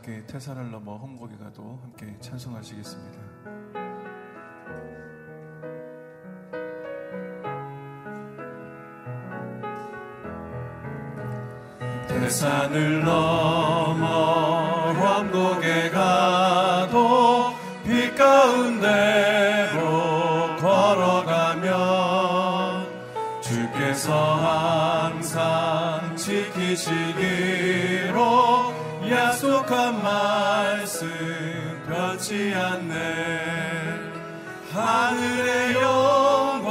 함께 태산을 넘어 험곡에 가도 함께 찬송하시겠습니다. 태산을 넘어 험곡에 가도 빛 가운데로 걸어가면 주께서 항상 지키시기로 약속한 말씀 변치 않네. 하늘의 영광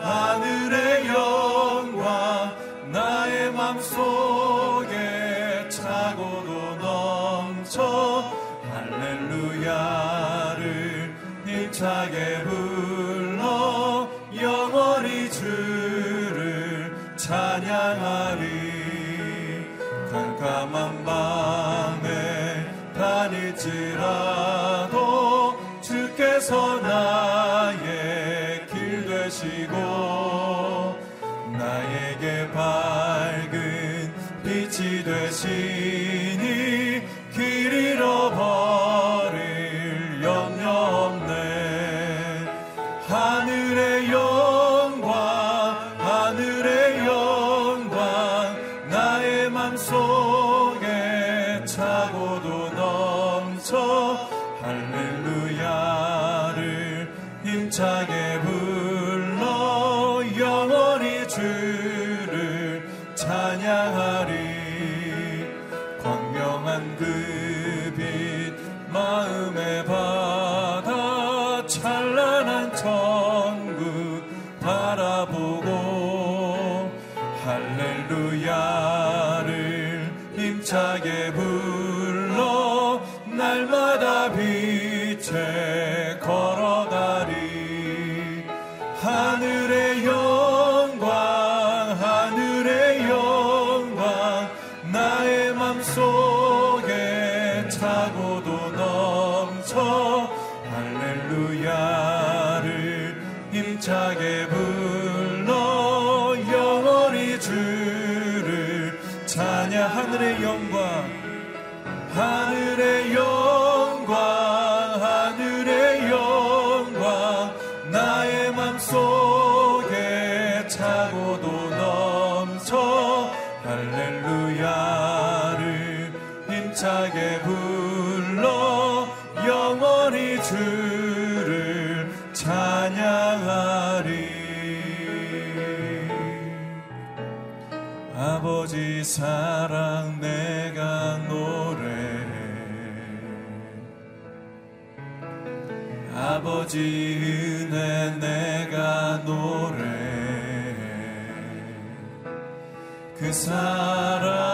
하늘의 영광 나의 맘속에 차고도 넘쳐 할렐루야를 힘차게 불러 깜깜한 밤에 다닐지라도 주께서 나 광명한 그 빛 마음에 받 힘차게 불러 영원히 주를 찬양하리. 아버지 사랑 내가 노래해. 아버지 은혜 내가 노래해. 그 사랑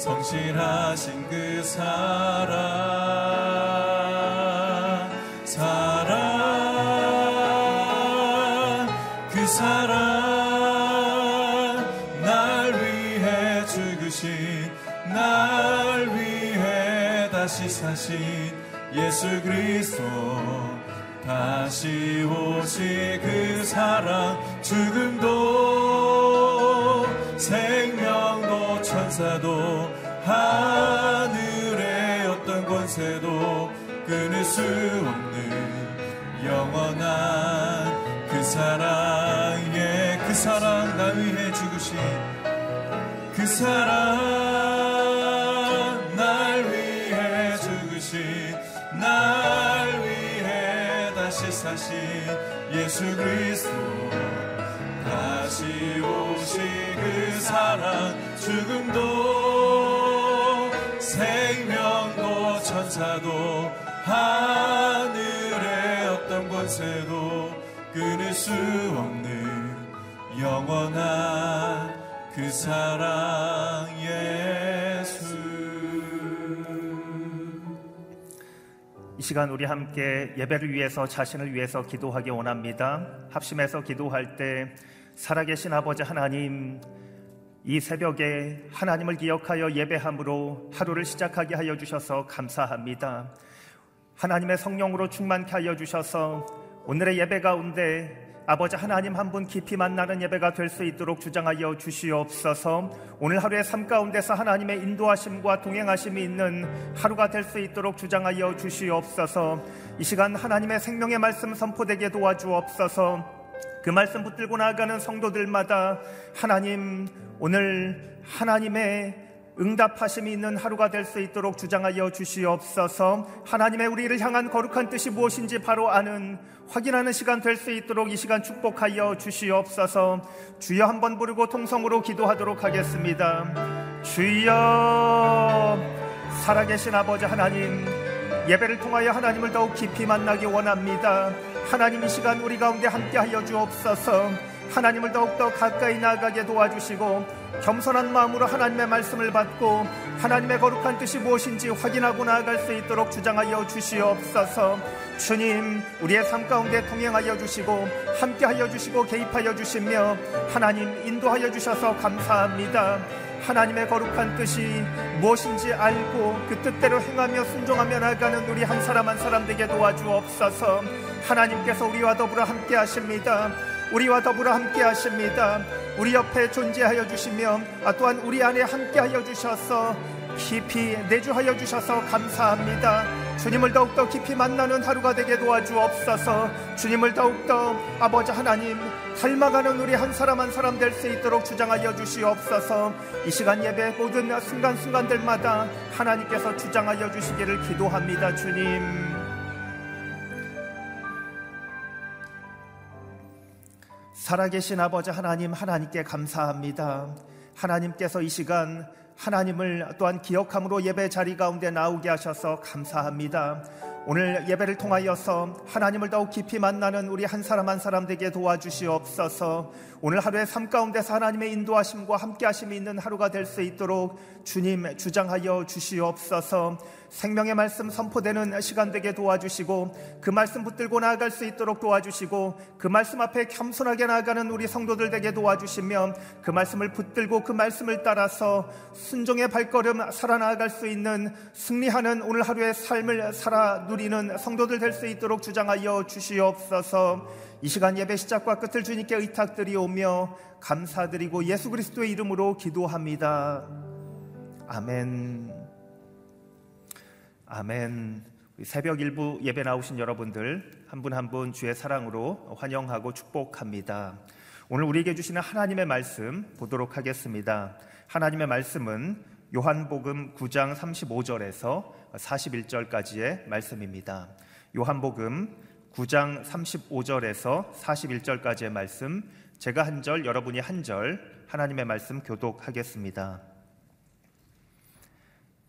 성실하신 그 사랑 사랑 그 사랑. 날 위해 죽으신 날 위해 다시 사신 예수 그리스도. 다시 오실 그 사랑 죽음도 생명도 천사도 하늘의 어떤 권세도 끊을 수 없는 영원한 그 사랑에 그 사랑 나 위해 죽으신 그 사랑 날 위해 죽으신 날 위해 다시 사신 예수 그리스도. 다시 오신 그 사랑 죽음도 천사도 하늘의 어떤 권세도 끊을 수 없는 영원한 그 사랑 예수 이 시간 우리 함께 예배를 위해서 자신을 위해서 기도하기 원합니다. 합심해서 기도할 때 살아계신 아버지 하나님 이 새벽에 하나님을 기억하여 예배함으로 하루를 시작하게 하여 주셔서 감사합니다. 하나님의 성령으로 충만케 하여 주셔서 오늘의 예배 가운데 아버지 하나님 한 분 깊이 만나는 예배가 될 수 있도록 주장하여 주시옵소서. 오늘 하루의 삶 가운데서 하나님의 인도하심과 동행하심이 있는 하루가 될 수 있도록 주장하여 주시옵소서. 이 시간 하나님의 생명의 말씀 선포되게 도와주옵소서. 그 말씀 붙들고 나아가는 성도들마다 하나님 오늘 하나님의 응답하심이 있는 하루가 될 수 있도록 주장하여 주시옵소서. 하나님의 우리를 향한 거룩한 뜻이 무엇인지 바로 아는 확인하는 시간 될 수 있도록 이 시간 축복하여 주시옵소서. 주여 한번 부르고 통성으로 기도하도록 하겠습니다. 주여 살아계신 아버지 하나님 예배를 통하여 하나님을 더욱 깊이 만나기 원합니다. 하나님 이 시간 우리 가운데 함께하여 주옵소서. 하나님을 더욱더 가까이 나가게 도와주시고 겸손한 마음으로 하나님의 말씀을 받고 하나님의 거룩한 뜻이 무엇인지 확인하고 나아갈 수 있도록 주장하여 주시옵소서. 주님, 우리의 삶 가운데 통행하여 주시고 함께하여 주시고 개입하여 주시며 하나님 인도하여 주셔서 감사합니다. 하나님의 거룩한 뜻이 무엇인지 알고 그 뜻대로 행하며 순종하며 나가는 우리 한 사람 한 사람 되게 도와주옵소서. 하나님께서 우리와 더불어 함께 하십니다. 우리와 더불어 함께 하십니다. 우리 옆에 존재하여 주시며 아, 또한 우리 안에 함께 하여 주셔서 깊이 내주하여 주셔서 감사합니다. 주님을 더욱더 깊이 만나는 하루가 되게 도와주옵소서. 주님을 더욱더 아버지 하나님 닮아가는 우리 한 사람 한 사람 될 수 있도록 주장하여 주시옵소서. 이 시간 예배 모든 순간순간들마다 하나님께서 주장하여 주시기를 기도합니다. 주님. 살아계신 아버지 하나님 하나님께 감사합니다. 하나님께서 이 시간 하나님을 또한 기억함으로 예배 자리 가운데 나오게 하셔서 감사합니다. 오늘 예배를 통하여서 하나님을 더욱 깊이 만나는 우리 한 사람 한 사람 되게 도와주시옵소서. 오늘 하루의 삶 가운데서 하나님의 인도하심과 함께하심이 있는 하루가 될 수 있도록 주님 주장하여 주시옵소서. 생명의 말씀 선포되는 시간 되게 도와주시고 그 말씀 붙들고 나아갈 수 있도록 도와주시고 그 말씀 앞에 겸손하게 나아가는 우리 성도들 되게 도와주시며 그 말씀을 붙들고 그 말씀을 따라서 순종의 발걸음 살아나갈 수 있는 승리하는 오늘 하루의 삶을 살아 누리는 성도들 될 수 있도록 주장하여 주시옵소서. 이 시간 예배 시작과 끝을 주님께 의탁드리오며 감사드리고 예수 그리스도의 이름으로 기도합니다. 아멘. 아멘. 새벽 일부 예배 나오신 여러분들 한 분 한 분 주의 사랑으로 환영하고 축복합니다. 오늘 우리에게 주시는 하나님의 말씀 보도록 하겠습니다. 하나님의 말씀은 요한복음 9장 35절에서 41절까지의 말씀입니다. 요한복음 9장 35절에서 41절까지의 말씀, 제가 한 절, 여러분이 한 절, 하나님의 말씀 교독하겠습니다.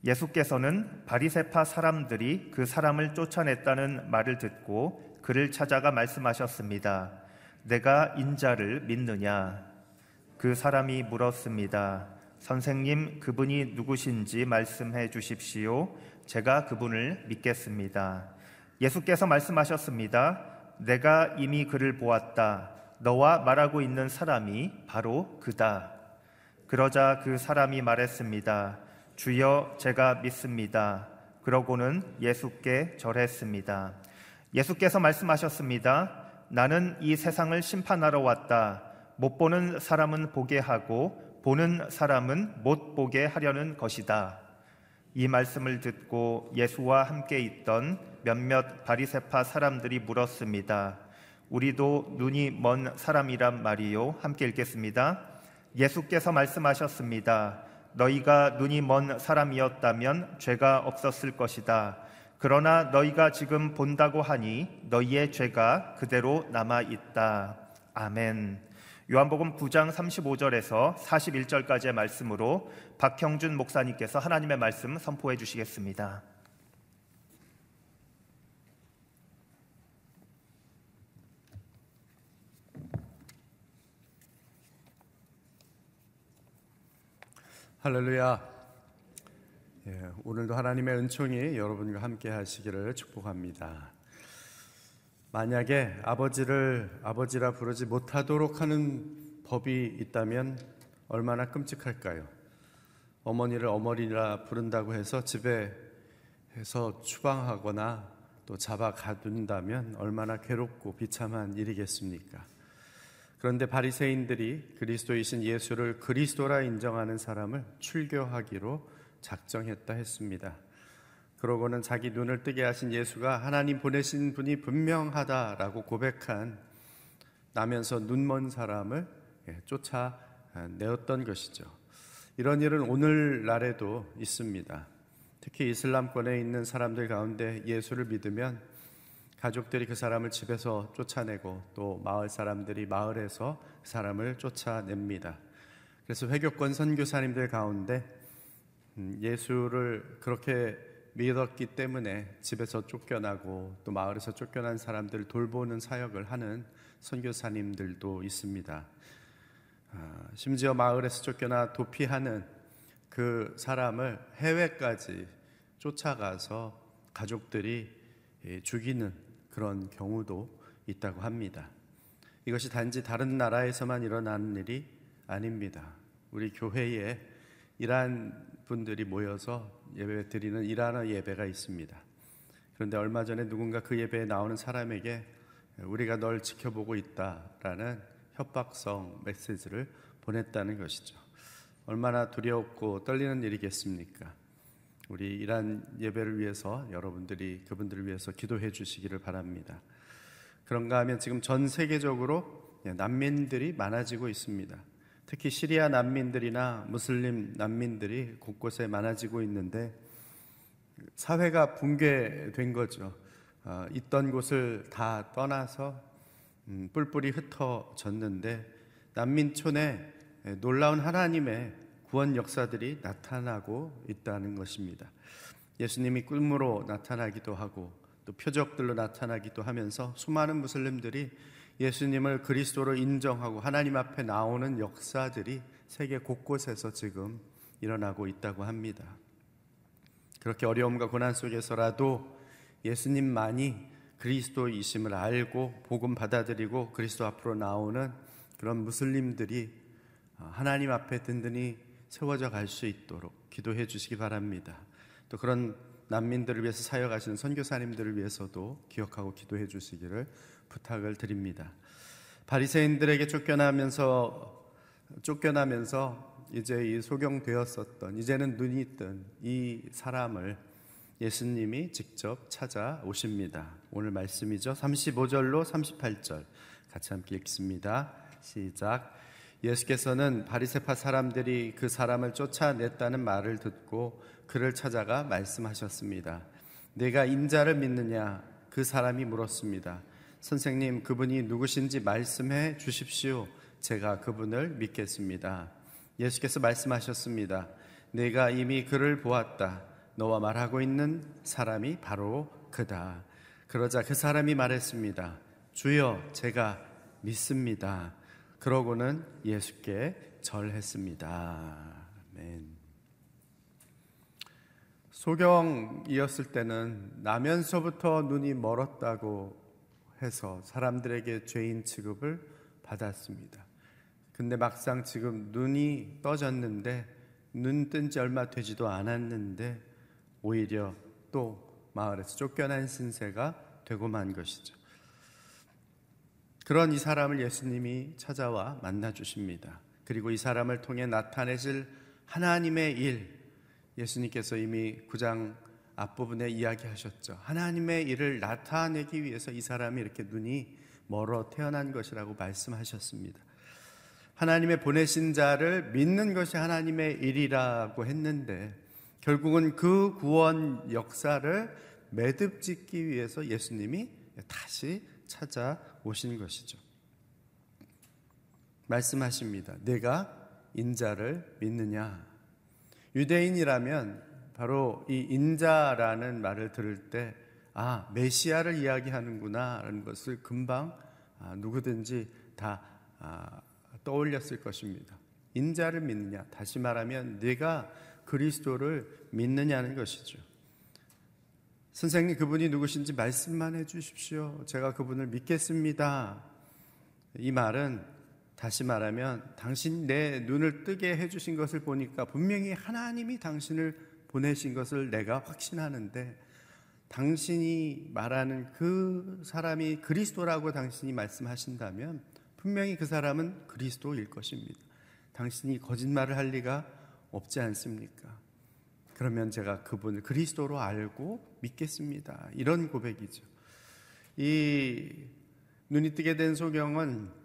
예수께서는 바리세파 사람들이 그 사람을 쫓아냈다는 말을 듣고 그를 찾아가 말씀하셨습니다. 내가 인자를 믿느냐? 그 사람이 물었습니다. 선생님, 그분이 누구신지 말씀해 주십시오. 제가 그분을 믿겠습니다. 예수께서 말씀하셨습니다. 내가 이미 그를 보았다. 너와 말하고 있는 사람이 바로 그다. 그러자 그 사람이 말했습니다. 주여 제가 믿습니다. 그러고는 예수께 절했습니다. 예수께서 말씀하셨습니다. 나는 이 세상을 심판하러 왔다. 못 보는 사람은 보게 하고 보는 사람은 못 보게 하려는 것이다. 이 말씀을 듣고 예수와 함께 있던 몇몇 바리세파 사람들이 물었습니다. 우리도 눈이 먼 사람이란 말이요. 함께 읽겠습니다. 예수께서 말씀하셨습니다. 너희가 눈이 먼 사람이었다면 죄가 없었을 것이다. 그러나 너희가 지금 본다고 하니 너희의 죄가 그대로 남아 있다. 아멘. 요한복음 9장 35절에서 41절까지의 말씀으로 박형준 목사님께서 하나님의 말씀 선포해 주시겠습니다. 할렐루야. 예, 오늘도 하나님의 은총이 여러분과 함께 하시기를 축복합니다. 만약에 아버지를 아버지라 부르지 못하도록 하는 법이 있다면 얼마나 끔찍할까요? 어머니를 어머니라 부른다고 해서 집에서 추방하거나 또 잡아 가둔다면 얼마나 괴롭고 비참한 일이겠습니까? 그런데 바리새인들이 그리스도이신 예수를 그리스도라 인정하는 사람을 출교하기로 작정했다 했습니다. 그러고는 자기 눈을 뜨게 하신 예수가 하나님 보내신 분이 분명하다라고 고백한 나면서 눈먼 사람을 예, 쫓아내었던 것이죠. 이런 일은 오늘날에도 있습니다. 특히 이슬람권에 있는 사람들 가운데 예수를 믿으면 가족들이 그 사람을 집에서 쫓아내고 또 마을 사람들이 마을에서 그 사람을 쫓아냅니다. 그래서 회교권 선교사님들 가운데 음, 예수를 그렇게 믿었기 때문에 집에서 쫓겨나고 또 마을에서 쫓겨난 사람들을 돌보는 사역을 하는 선교사님들도 있습니다. 아, 심지어 마을에서 쫓겨나 도피하는 그 사람을 해외까지 쫓아가서 가족들이 예, 죽이는 그런 경우도 있다고 합니다. 이것이 단지 다른 나라에서만 일어나는 일이 아닙니다. 우리 교회에 이란 분들이 모여서 예배 드리는 이란어 예배가 있습니다. 그런데 얼마 전에 누군가 그 예배에 나오는 사람에게 우리가 널 지켜보고 있다라는 협박성 메시지를 보냈다는 것이죠. 얼마나 두렵고 떨리는 일이겠습니까? 우리 이란 예배를 위해서 여러분들이 그분들을 위해서 기도해 주시기를 바랍니다. 그런가 하면 지금 전 세계적으로 난민들이 많아지고 있습니다. 특히 시리아 난민들이나 무슬림 난민들이 곳곳에 많아지고 있는데 사회가 붕괴된 거죠. 어, 있던 곳을 다 떠나서 음, 뿔뿔이 흩어졌는데 난민촌에 놀라운 하나님의 구원 역사들이 나타나고 있다는 것입니다. 예수님이 꿈으로 나타나기도 하고 또 표적들로 나타나기도 하면서 수많은 무슬림들이 예수님을 그리스도로 인정하고 하나님 앞에 나오는 역사들이 세계 곳곳에서 지금 일어나고 있다고 합니다. 그렇게 어려움과 고난 속에서라도 예수님만이 그리스도이심을 알고 복음 받아들이고 그리스도 앞으로 나오는 그런 무슬림들이 하나님 앞에 든든히 세워져 갈 수 있도록 기도해 주시기 바랍니다. 또 그런 난민들을 위해서 사역하시는 선교사님들을 위해서도 기억하고 기도해 주시기를 부탁을 드립니다. 바리새인들에게 쫓겨나면서 쫓겨나면서 이제 이 소경되었었던 이제는 눈이 뜬 이 사람을 예수님이 직접 찾아오십니다. 오늘 말씀이죠. 35절로 38절 같이 함께 읽습니다. 시작. 예수께서는 바리세파 사람들이 그 사람을 쫓아냈다는 말을 듣고 그를 찾아가 말씀하셨습니다. 내가 인자를 믿느냐? 그 사람이 물었습니다. 선생님, 그분이 누구신지 말씀해 주십시오. 제가 그분을 믿겠습니다. 예수께서 말씀하셨습니다. 내가 이미 그를 보았다. 너와 말하고 있는 사람이 바로 그다. 그러자 그 사람이 말했습니다. 주여, 제가 믿습니다. 그러고는 예수께 절했습니다. 아멘. 소경이었을 때는 나면서부터 눈이 멀었다고 해서 사람들에게 죄인 취급을 받았습니다. 근데 막상 지금 눈이 떠졌는데 눈 뜬 지 얼마 되지도 않았는데 오히려 또 마을에서 쫓겨난 신세가 되고 만 것이죠. 그런 이 사람을 예수님이 찾아와 만나 주십니다. 그리고 이 사람을 통해 나타내실 하나님의 일, 예수님께서 이미 9장 앞부분에 이야기하셨죠. 하나님의 일을 나타내기 위해서 이 사람이 이렇게 눈이 멀어 태어난 것이라고 말씀하셨습니다. 하나님의 보내신 자를 믿는 것이 하나님의 일이라고 했는데 결국은 그 구원 역사를 매듭 짓기 위해서 예수님이 다시 찾아오신 것이죠. 말씀하십니다. 내가 인자를 믿느냐? 유대인이라면 바로 이 인자라는 말을 들을 때, 아, 메시아를 이야기하는구나, 라는 것을 금방 아, 누구든지 다 아, 떠올렸을 것입니다. 인자를 믿느냐? 다시 말하면 네가 그리스도를 믿느냐는 것이죠. 선생님 그분이 누구신지 말씀만 해 주십시오. 제가 그분을 믿겠습니다. 이 말은 다시 말하면 당신 내 눈을 뜨게 해 주신 것을 보니까 분명히 하나님이 당신을 보내신 것을 내가 확신하는데 당신이 말하는 그 사람이 그리스도라고 당신이 말씀하신다면 분명히 그 사람은 그리스도일 것입니다. 당신이 거짓말을 할 리가 없지 않습니까? 그러면 제가 그분을 그리스도로 알고 믿겠습니다. 이런 고백이죠. 이 눈이 뜨게 된 소경은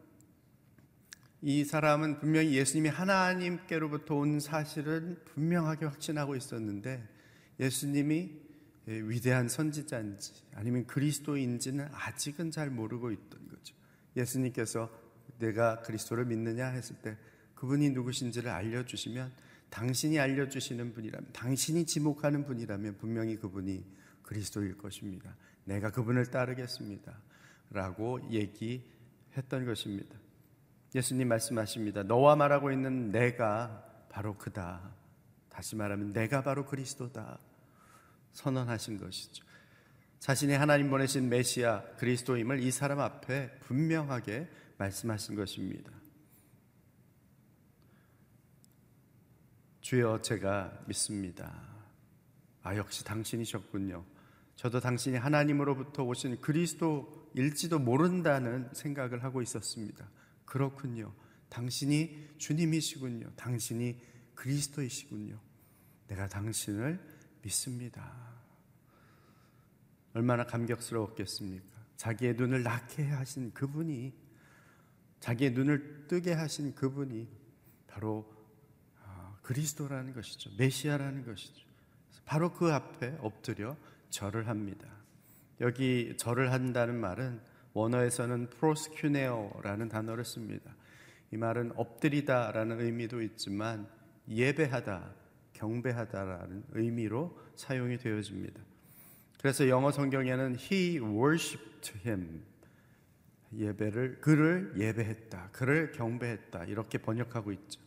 이 사람은 분명히 예수님이 하나님께로부터 온 사실은 분명하게 확신하고 있었는데 예수님이 위대한 선지자인지 아니면 그리스도인지는 아직은 잘 모르고 있던 거죠. 예수님께서 내가 그리스도를 믿느냐 했을 때 그분이 누구신지를 알려주시면 당신이 알려주시는 분이라면, 당신이 지목하는 분이라면 분명히 그분이 그리스도일 것입니다. 내가 그분을 따르겠습니다. 라고 얘기했던 것입니다. 예수님 말씀하십니다. 너와 말하고 있는 내가 바로 그다. 다시 말하면 내가 바로 그리스도다. 선언하신 것이죠. 자신이 하나님 보내신 메시아 그리스도임을 이 사람 앞에 분명하게 말씀하신 것입니다. 주여 제가 믿습니다. 아 역시 당신이셨군요. 저도 당신이 하나님으로부터 오신 그리스도일지도 모른다는 생각을 하고 있었습니다. 그렇군요. 당신이 주님이시군요. 당신이 그리스도이시군요. 내가 당신을 믿습니다. 얼마나 감격스러웠겠습니까? 자기의 눈을 낳게 하신 그분이, 자기의 눈을 뜨게 하신 그분이 바로 그리스도라는 것이죠. 메시아라는 것이죠. 바로 그 앞에 엎드려 절을 합니다. 여기 절을 한다는 말은 원어에서는 프로스큐네어라는 단어를 씁니다. 이 말은 엎드리다라는 의미도 있지만 예배하다, 경배하다라는 의미로 사용이 되어집니다. 그래서 영어 성경에는 he worshipped him 예배를 그를 예배했다, 그를 경배했다 이렇게 번역하고 있죠.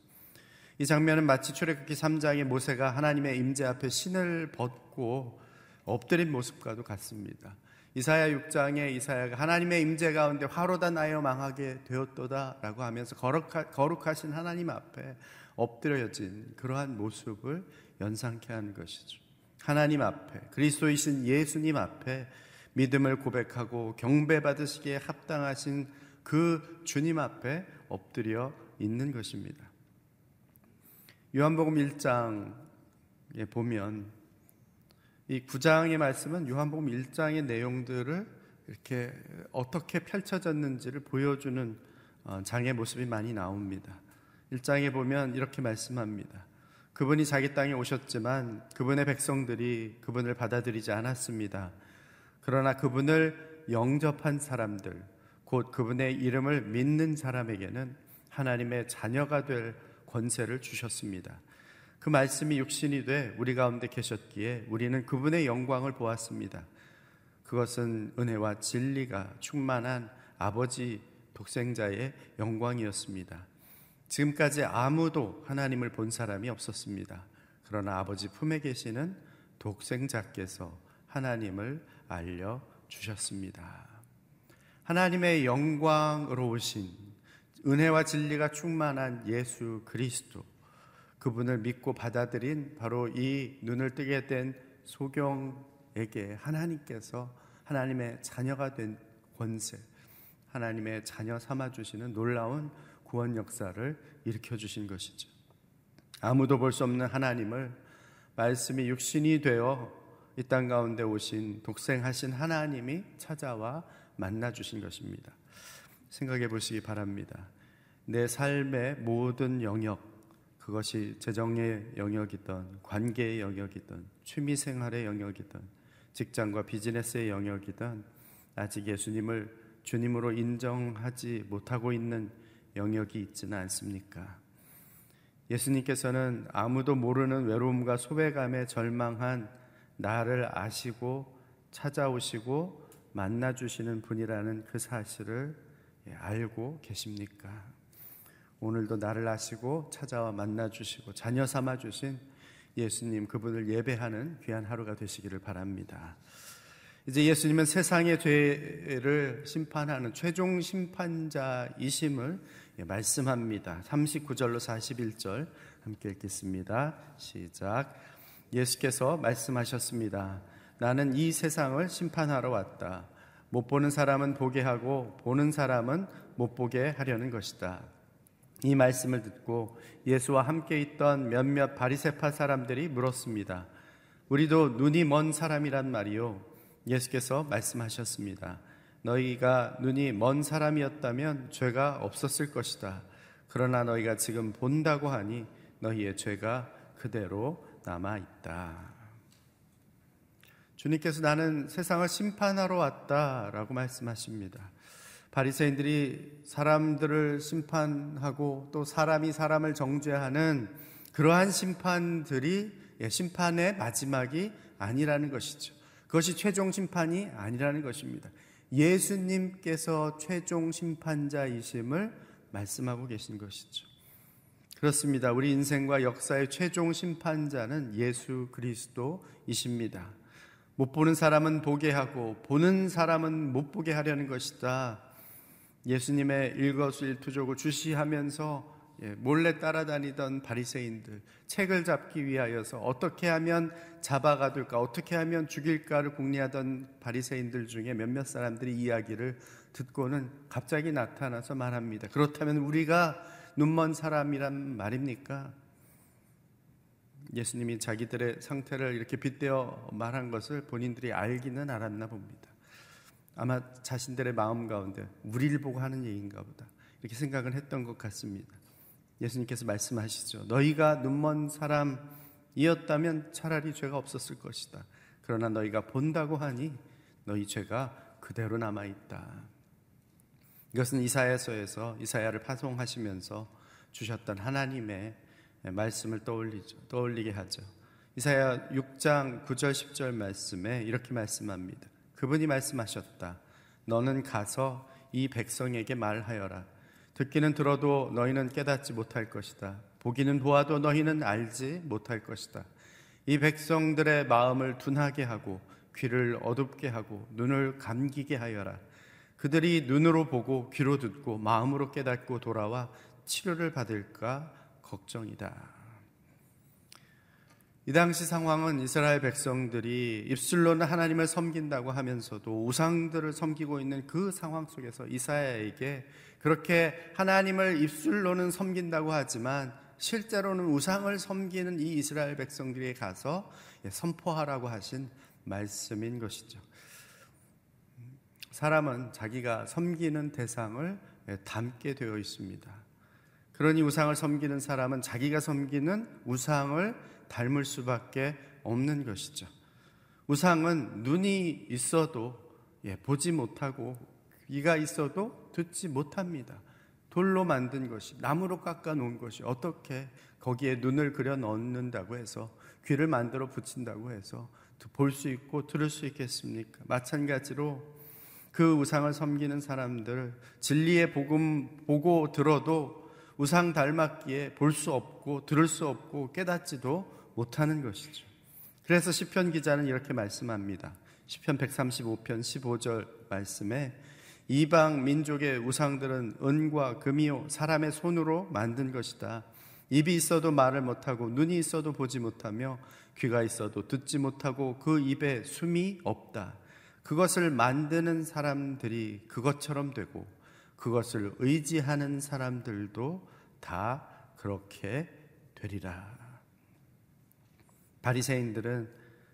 이 장면은 마치 출애굽기 3장의 모세가 하나님의 임재 앞에 신을 벗고 엎드린 모습과도 같습니다. 이사야 6장에 이사야가 하나님의 임재 가운데 화로다 나여 망하게 되었도다라고 하면서 거룩하, 거룩하 신 하나님 앞에 엎드려진 그러한 모습을 연상케 하는 것이죠. 하나님 앞에 그리스도이신 예수님 앞에 믿음을 고백하고 경배 받으시기에 합당하신 그 주님 앞에 엎드려 있는 것입니다. 요한복음 1장에 보면 이 9장의 말씀은 요한복음 1장의 내용들을 이렇게 어떻게 펼쳐졌는지를 보여주는 어, 장의 모습이 많이 나옵니다. 1장에 보면 이렇게 말씀합니다. 그분이 자기 땅에 오셨지만 그분의 백성들이 그분을 받아들이지 않았습니다. 그러나 그분을 영접한 사람들, 곧 그분의 이름을 믿는 사람에게는 하나님의 자녀가 될 권세를 주셨습니다. 그 말씀이 육신이 돼 우리 가운데 계셨기에 우리는 그분의 영광을 보았습니다. 그것은 은혜와 진리가 충만한 아버지 독생자의 영광이었습니다. 지금까지 아무도 하나님을 본 사람이 없었습니다. 그러나 아버지 품에 계시는 독생자께서 하나님을 알려 주셨습니다. 하나님의 영광으로 오신 은혜와 진리가 충만한 예수 그리스도 그분을 믿고 받아들인 바로 이 눈을 뜨게 된 소경에게 하나님께서 하나님의 자녀가 된 권세, 하나님의 자녀 삼아 주시는 놀라운 구원 역사를 일으켜 주신 것이죠. 아무도 볼 수 없는 하나님을 말씀이 육신이 되어 이 땅 가운데 오신 독생하신 하나님이 찾아와 만나 주신 것입니다. 생각해 보시기 바랍니다. 내 삶의 모든 영역, 그것이 재정의 영역이든 관계의 영역이든 취미 생활의 영역이든 직장과 비즈니스의 영역이든 아직 예수님을 주님으로 인정하지 못하고 있는 영역이 있지는 않습니까? 예수님께서는 아무도 모르는 외로움과 소외감에 절망한 나를 아시고 찾아오시고 만나주시는 분이라는 그 사실을 예, 알고 계십니까? 오늘도 나를 아시고 찾아와 만나 주시고 자녀 삼아 주신 예수님 그분을 예배하는 귀한 하루가 되시기를 바랍니다. 이제 예수님은 세상의 죄를 심판하는 최종 심판자이심을 말씀합니다. 39절로 41절 함께 읽겠습니다. 시작. 예수께서 말씀하셨습니다. 나는 이 세상을 심판하러 왔다. 못 보는 사람은 보게 하고 보는 사람은 못 보게 하려는 것이다. 이 말씀을 듣고 예수와 함께 있던 몇몇 바리세파 사람들이 물었습니다. 우리도 눈이 먼 사람이란 말이요. 예수께서 말씀하셨습니다. 너희가 눈이 먼 사람이었다면 죄가 없었을 것이다. 그러나 너희가 지금 본다고 하니 너희의 죄가 그대로 남아 있다. 주님께서 나는 세상을 심판하러 왔다라고 말씀하십니다. 바리새인들이 사람들을 심판하고 또 사람이 사람을 정죄하는 그러한 심판들이 예, 심판의 마지막이 아니라는 것이죠. 그것이 최종 심판이 아니라는 것입니다. 예수님께서 최종 심판자이심을 말씀하고 계신 것이죠. 그렇습니다. 우리 인생과 역사의 최종 심판자는 예수 그리스도이십니다. 못 보는 사람은 보게 하고 보는 사람은 못 보게 하려는 것이다. 예수님의 일거수일투족을 주시하면서 예, 몰래 따라다니던 바리새인들 책을 잡기 위하여서 어떻게 하면 잡아가둘까 어떻게 하면 죽일까를 궁리하던 바리새인들 중에 몇몇 사람들이 이야기를 듣고는 갑자기 나타나서 말합니다. 그렇다면 우리가 눈먼 사람이란 말입니까? 예수님이 자기들의 상태를 이렇게 빗대어 말한 것을 본인들이 알기는 알았나 봅니다. 아마 자신들의 마음 가운데 우리를 보고 하는 얘기인가 보다. 이렇게 생각을 했던 것 같습니다. 예수님께서 말씀하시죠. 너희가 눈먼 사람이었다면 차라리 죄가 없었을 것이다. 그러나 너희가 본다고 하니 너희 죄가 그대로 남아 있다. 이것은 이사야서에서 이사야를 파송하시면서 주셨던 하나님의 말씀을 떠올리죠. 떠올리게 하죠. 이사야 6장 9절 10절 말씀에 이렇게 말씀합니다. 그분이 말씀하셨다. 너는 가서 이 백성에게 말하여라. 듣기는 들어도 너희는 깨닫지 못할 것이다. 보기는 보아도 너희는 알지 못할 것이다. 이 백성들의 마음을 둔하게 하고 귀를 어둡게 하고 눈을 감기게 하여라. 그들이 눈으로 보고 귀로 듣고 마음으로 깨닫고 돌아와 치료를 받을까 걱정이다. 이 당시 상황은 이스라엘 백성들이 입술로는 하나님을 섬긴다고 하면서도 우상들을 섬기고 있는 그 상황 속에서 이사야에게 그렇게 하나님을 입술로는 섬긴다고 하지만 실제로는 우상을 섬기는 이 이스라엘 백성들에 가서 선포하라고 하신 말씀인 것이죠. 사람은 자기가 섬기는 대상을 담게 되어 있습니다. 그러니 우상을 섬기는 사람은 자기가 섬기는 우상을 닮을 수밖에 없는 것이죠. 우상은 눈이 있어도 보지 못하고 귀가 있어도 듣지 못합니다. 돌로 만든 것이 나무로 깎아 놓은 것이 어떻게 거기에 눈을 그려 넣는다고 해서 귀를 만들어 붙인다고 해서 볼 수 있고 들을 수 있겠습니까? 마찬가지로 그 우상을 섬기는 사람들 진리의 복음 보고 들어도 우상 닮았기에 볼 수 없고 들을 수 없고 깨닫지도 못하는 것이죠. 그래서 시편 기자는 이렇게 말씀합니다. 시편 135편 15절 말씀에 이방 민족의 우상들은 은과 금이요 사람의 손으로 만든 것이다. 입이 있어도 말을 못하고 눈이 있어도 보지 못하며 귀가 있어도 듣지 못하고 그 입에 숨이 없다. 그것을 만드는 사람들이 그것처럼 되고 그것을 의지하는 사람들도 다 그렇게 되리라. 바리새인들은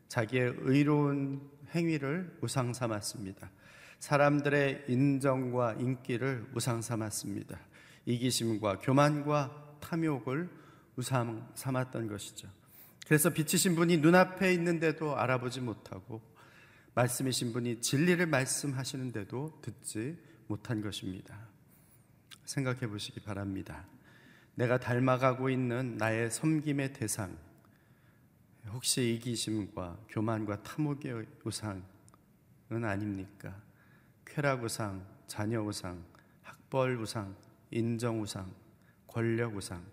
자기의 의로운 행위를 우상 삼았습니다. 사람들의 인정과 인기를 우상 삼았습니다. 이기심과 교만과 탐욕을 우상 삼았던 것이죠. 그래서 빛이신 분이 눈앞에 있는데도 알아보지 못하고 말씀이신 분이 진리를 말씀하시는데도 듣지 못한 것입니다. 생각해 보시기 바랍니다. 내가 닮아가고 있는 나의 섬김의 대상, 혹시 이기심과 교만과 탐욕의 우상은 아닙니까? 쾌락 우상, 자녀 우상, 학벌 우상, 인정 우상, 권력 우상,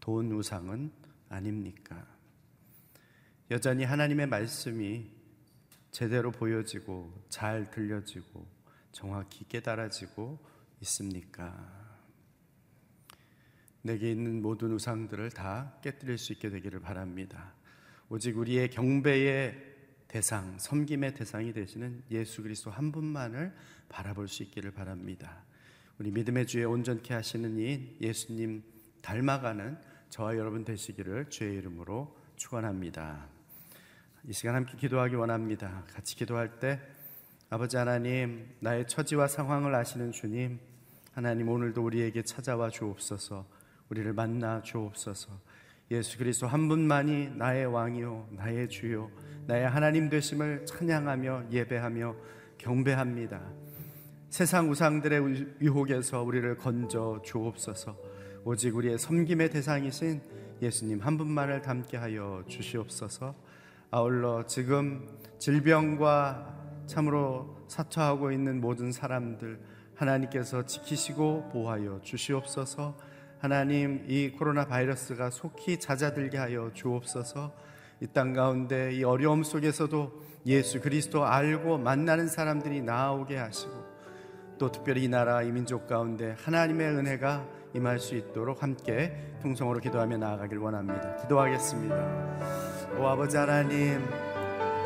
돈 우상은 아닙니까? 여전히 하나님의 말씀이 제대로 보여지고 잘 들려지고 정확히 깨달아지고 있습니까? 내게 있는 모든 우상들을 다 깨뜨릴 수 있게 되기를 바랍니다. 오직 우리의 경배의 대상, 섬김의 대상이 되시는 예수 그리스도 한 분만을 바라볼 수 있기를 바랍니다. 우리 믿음의 주에 온전케 하시는 이 예수님 닮아가는 저와 여러분 되시기를 주의 이름으로 축원합니다. 이 시간 함께 기도하기 원합니다. 같이 기도할 때 아버지 하나님 나의 처지와 상황을 아시는 주님 하나님 오늘도 우리에게 찾아와 주옵소서 우리를 만나 주옵소서 예수 그리스도 한 분만이 나의 왕이요 나의 주요 나의 하나님 되심을 찬양하며 예배하며 경배합니다. 세상 우상들의 유혹에서 우리를 건져 주옵소서. 오직 우리의 섬김의 대상이신 예수님 한 분만을 담게 하여 주시옵소서. 아울러 지금 질병과 참으로 사투하고 있는 모든 사람들 하나님께서 지키시고 보호하여 주시옵소서. 하나님 이 코로나 바이러스가 속히 잦아들게 하여 주옵소서. 이 땅 가운데 이 어려움 속에서도 예수 그리스도 알고 만나는 사람들이 나오게 하시고 또 특별히 이 나라 이 민족 가운데 하나님의 은혜가 임할 수 있도록 함께 통성으로 기도하며 나아가길 원합니다. 기도하겠습니다. 오 아버지 하나님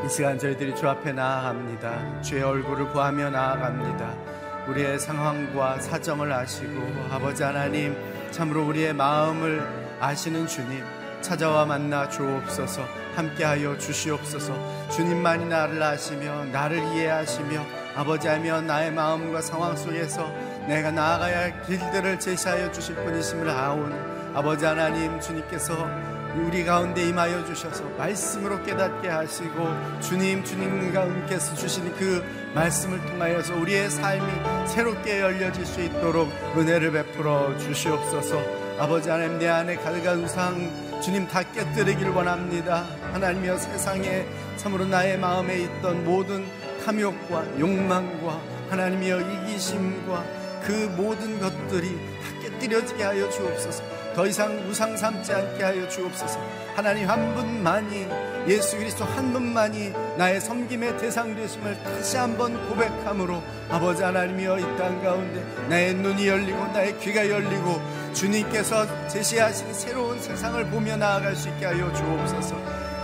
이 시간 저희들이 주 앞에 나아갑니다. 주의 얼굴을 구하며 나아갑니다. 우리의 상황과 사정을 아시고 아버지 하나님 참으로 우리의 마음을 아시는 주님 찾아와 만나 주옵소서 함께하여 주시옵소서. 주님만이 나를 아시며 나를 이해하시며 아버지하며 나의 마음과 상황 속에서 내가 나아가야 할 길들을 제시하여 주실 분이심을 아오니 아버지 하나님 주님께서 우리 가운데 임하여 주셔서 말씀으로 깨닫게 하시고 주님 주님 가운데서 주신 그 말씀을 통하여서 우리의 삶이 새롭게 열려질 수 있도록 은혜를 베풀어 주시옵소서 아버지 하나님 내 안에 가득한 우상 주님 다 깨뜨리길 원합니다 하나님여 세상에 참으로 나의 마음에 있던 모든 탐욕과 욕망과 하나님이여 이기심과 그 모든 것들이 다 깨뜨려지게 하여 주옵소서. 더 이상 우상 삼지 않게 하여 주옵소서. 하나님 한 분만이 예수 그리스도 한 분만이 나의 섬김의 대상 되심을 다시 한번 고백함으로 아버지 하나님이여 이 땅 가운데 나의 눈이 열리고 나의 귀가 열리고 주님께서 제시하신 새로운 세상을 보며 나아갈 수 있게 하여 주옵소서.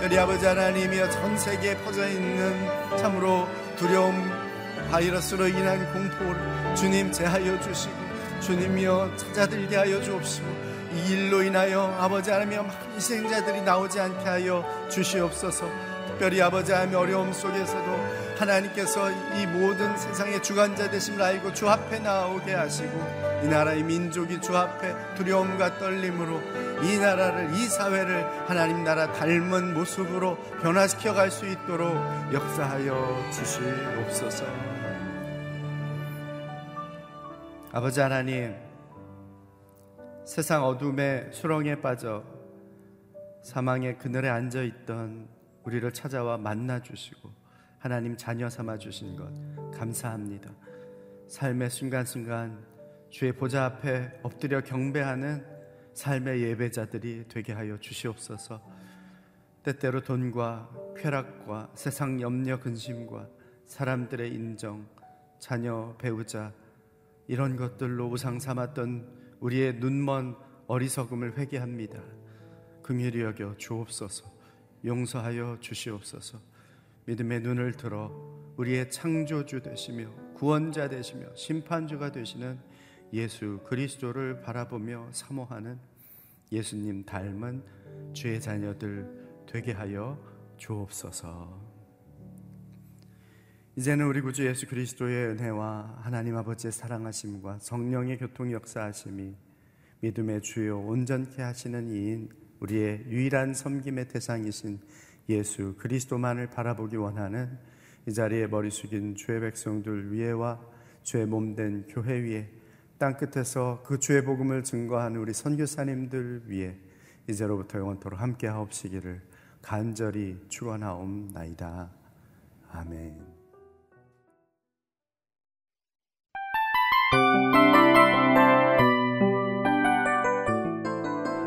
우리 아버지 하나님이여 전 세계에 퍼져 있는 참으로 두려움 바이러스로 인한 공포를 주님 제하여 주시고 주님이여 찾아들게 하여 주옵시고 이 일로 인하여 아버지 하나님이여 많은 희생자들이 나오지 않게 하여 주시옵소서 특별히 아버지 하나님 어려움 속에서도 하나님께서 이 모든 세상의 주관자 되심을 알고 주 앞에 나오게 하시고 이 나라의 민족이 주 앞에 두려움과 떨림으로 이 나라를 이 사회를 하나님 나라 닮은 모습으로 변화시켜 갈 수 있도록 역사하여 주시옵소서. 아버지 하나님 세상 어둠의 수렁에 빠져 사망의 그늘에 앉아 있던 우리를 찾아와 만나 주시고 하나님 자녀 삼아 주신 것 감사합니다. 삶의 순간순간 주의 보좌 앞에 엎드려 경배하는 삶의 예배자들이 되게 하여 주시옵소서. 때때로 돈과 쾌락과 세상 염려 근심과 사람들의 인정, 자녀, 배우자 이런 것들로 우상 삼았던 우리의 눈먼 어리석음을 회개합니다. 긍휼히 여겨 주옵소서. 용서하여 주시옵소서. 믿음의 눈을 들어 우리의 창조주 되시며 구원자 되시며 심판주가 되시는 예수 그리스도를 바라보며 사모하는 예수님 닮은 주의 자녀들 되게 하여 주옵소서. 이제는 우리 구주 예수 그리스도의 은혜와 하나님 아버지의 사랑하심과 성령의 교통 역사하심이 믿음의 주요 온전케 하시는 이인 우리의 유일한 섬김의 대상이신 예수 그리스도만을 바라보기 원하는 이 자리에 머리 숙인 주의 백성들 위에와 주의 몸된 교회 위에 땅 끝에서 그 주의 복음을 증거하는 우리 선교사님들 위해 이제로부터 영원토록 함께 하옵시기를 간절히 축원하옵나이다. 아멘.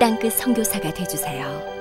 땅끝 선교사가 되주세요.